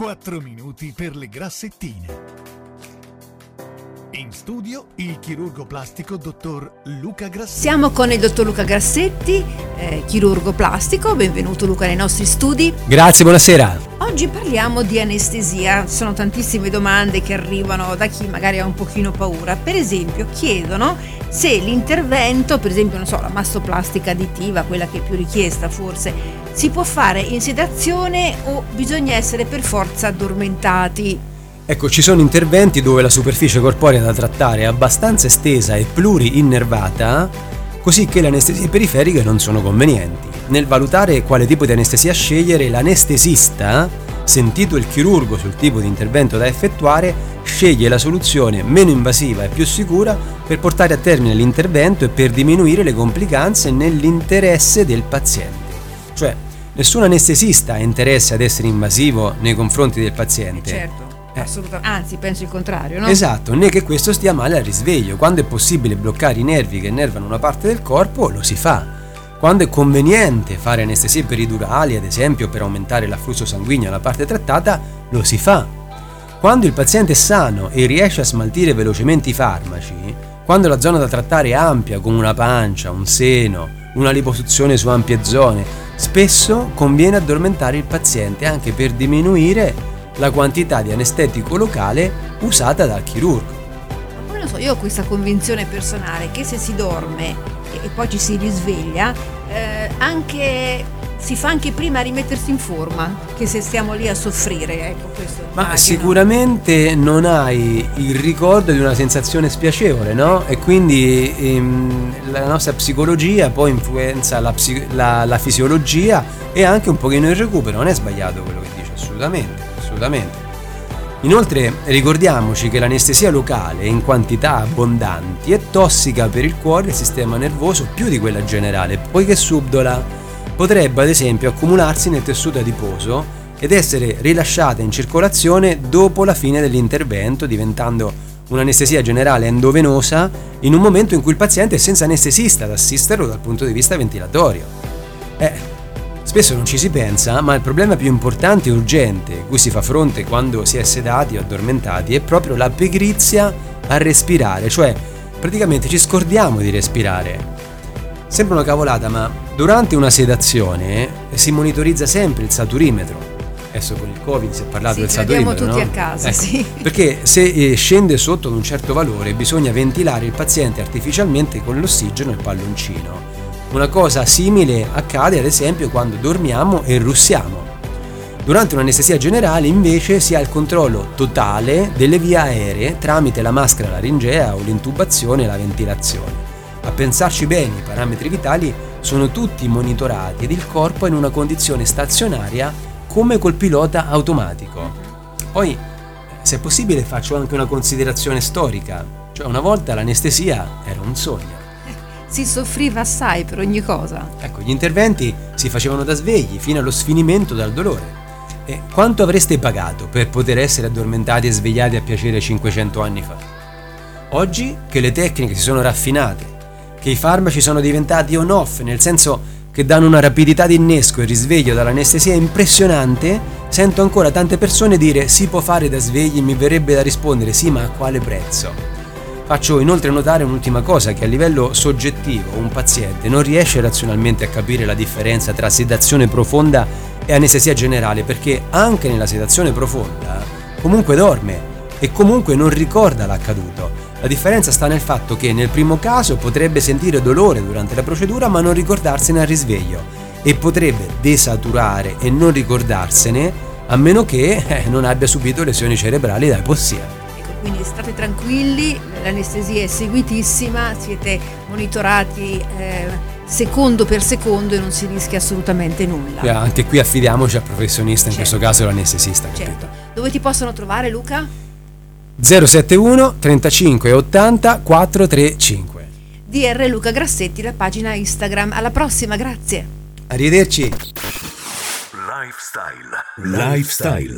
4 minuti per le grassettine. In studio il chirurgo plastico dottor Luca Grassetti. Siamo con il dottor Luca Grassetti, eh, chirurgo plastico. Benvenuto Luca nei nostri studi. Grazie, buonasera. Oggi parliamo di anestesia. Sono tantissime domande che arrivano da chi magari ha un pochino paura. Per esempio, chiedono se l'intervento, per esempio, non so, la mastoplastica additiva, quella che è più richiesta forse, si può fare in sedazione o bisogna essere per forza addormentati. Ecco, ci sono interventi dove la superficie corporea da trattare è abbastanza estesa e pluri-innervata, così che le anestesie periferiche non sono convenienti. Nel valutare quale tipo di anestesia scegliere, l'anestesista, sentito il chirurgo sul tipo di intervento da effettuare, sceglie la soluzione meno invasiva e più sicura per portare a termine l'intervento e per diminuire le complicanze nell'interesse del paziente. Cioè, nessun anestesista ha interesse ad essere invasivo nei confronti del paziente. Certo. Eh. Assolutamente. Anzi, penso il contrario, no? Esatto, né che questo stia male al risveglio. Quando è possibile bloccare i nervi che innervano una parte del corpo, lo si fa. Quando è conveniente fare anestesie peridurali, ad esempio per aumentare l'afflusso sanguigno alla parte trattata, lo si fa. Quando il paziente è sano e riesce a smaltire velocemente i farmaci, quando la zona da trattare è ampia come una pancia, un seno, una liposuzione su ampie zone, spesso conviene addormentare il paziente anche per diminuire la quantità di anestetico locale usata dal chirurgo. Poi non so, io ho questa convinzione personale che se si dorme e poi ci si risveglia, eh, anche si fa anche prima a rimettersi in forma che se stiamo lì a soffrire. Ecco, questo Ma immagino. sicuramente non hai il ricordo di una sensazione spiacevole, no? E quindi ehm, la nostra psicologia poi influenza la, psi- la, la fisiologia e anche un pochino il recupero. Non è sbagliato quello che dice, assolutamente assolutamente. Inoltre ricordiamoci che l'anestesia locale in quantità abbondanti è tossica per il cuore e il sistema nervoso più di quella generale, poiché subdola. Potrebbe ad esempio accumularsi nel tessuto adiposo ed essere rilasciata in circolazione dopo la fine dell'intervento, diventando un'anestesia generale endovenosa in un momento in cui il paziente è senza anestesista ad assisterlo dal punto di vista ventilatorio. Eh, Spesso non ci si pensa, ma il problema più importante e urgente cui si fa fronte quando si è sedati o addormentati è proprio la pigrizia a respirare, cioè praticamente ci scordiamo di respirare. Sembra una cavolata, ma durante una sedazione si monitorizza sempre il saturimetro. Adesso con il Covid si è parlato sì, del saturimetro. tutti no? a casa, ecco, sì. Perché se eh, scende sotto ad un certo valore bisogna ventilare il paziente artificialmente con l'ossigeno e il palloncino. Una cosa simile accade ad esempio quando dormiamo e russiamo. Durante un'anestesia generale invece si ha il controllo totale delle vie aeree tramite la maschera laringea o l'intubazione e la ventilazione. A pensarci bene, i parametri vitali sono tutti monitorati ed il corpo è in una condizione stazionaria come col pilota automatico. Poi, se è possibile, faccio anche una considerazione storica, cioè una volta l'anestesia era un sogno si soffriva assai per ogni cosa. Ecco, gli interventi si facevano da svegli fino allo sfinimento dal dolore. E quanto avreste pagato per poter essere addormentati e svegliati a piacere 500 anni fa? Oggi che le tecniche si sono raffinate, che i farmaci sono diventati on-off, nel senso che danno una rapidità di innesco e risveglio dall'anestesia impressionante, sento ancora tante persone dire si può fare da svegli e mi verrebbe da rispondere sì, ma a quale prezzo? Faccio inoltre notare un'ultima cosa, che a livello soggettivo un paziente non riesce razionalmente a capire la differenza tra sedazione profonda e anestesia generale, perché anche nella sedazione profonda comunque dorme e comunque non ricorda l'accaduto. La differenza sta nel fatto che nel primo caso potrebbe sentire dolore durante la procedura ma non ricordarsene al risveglio e potrebbe desaturare e non ricordarsene a meno che eh, non abbia subito lesioni cerebrali da ipossia quindi state tranquilli, l'anestesia è seguitissima, siete monitorati eh, secondo per secondo e non si rischia assolutamente nulla. Yeah, anche qui affidiamoci al professionista, in certo. questo caso l'anestesista. Certo. Dove ti possono trovare Luca? 071 35 80 435 DR Luca Grassetti, la pagina Instagram. Alla prossima, grazie. Arrivederci. Lifestyle. Lifestyle.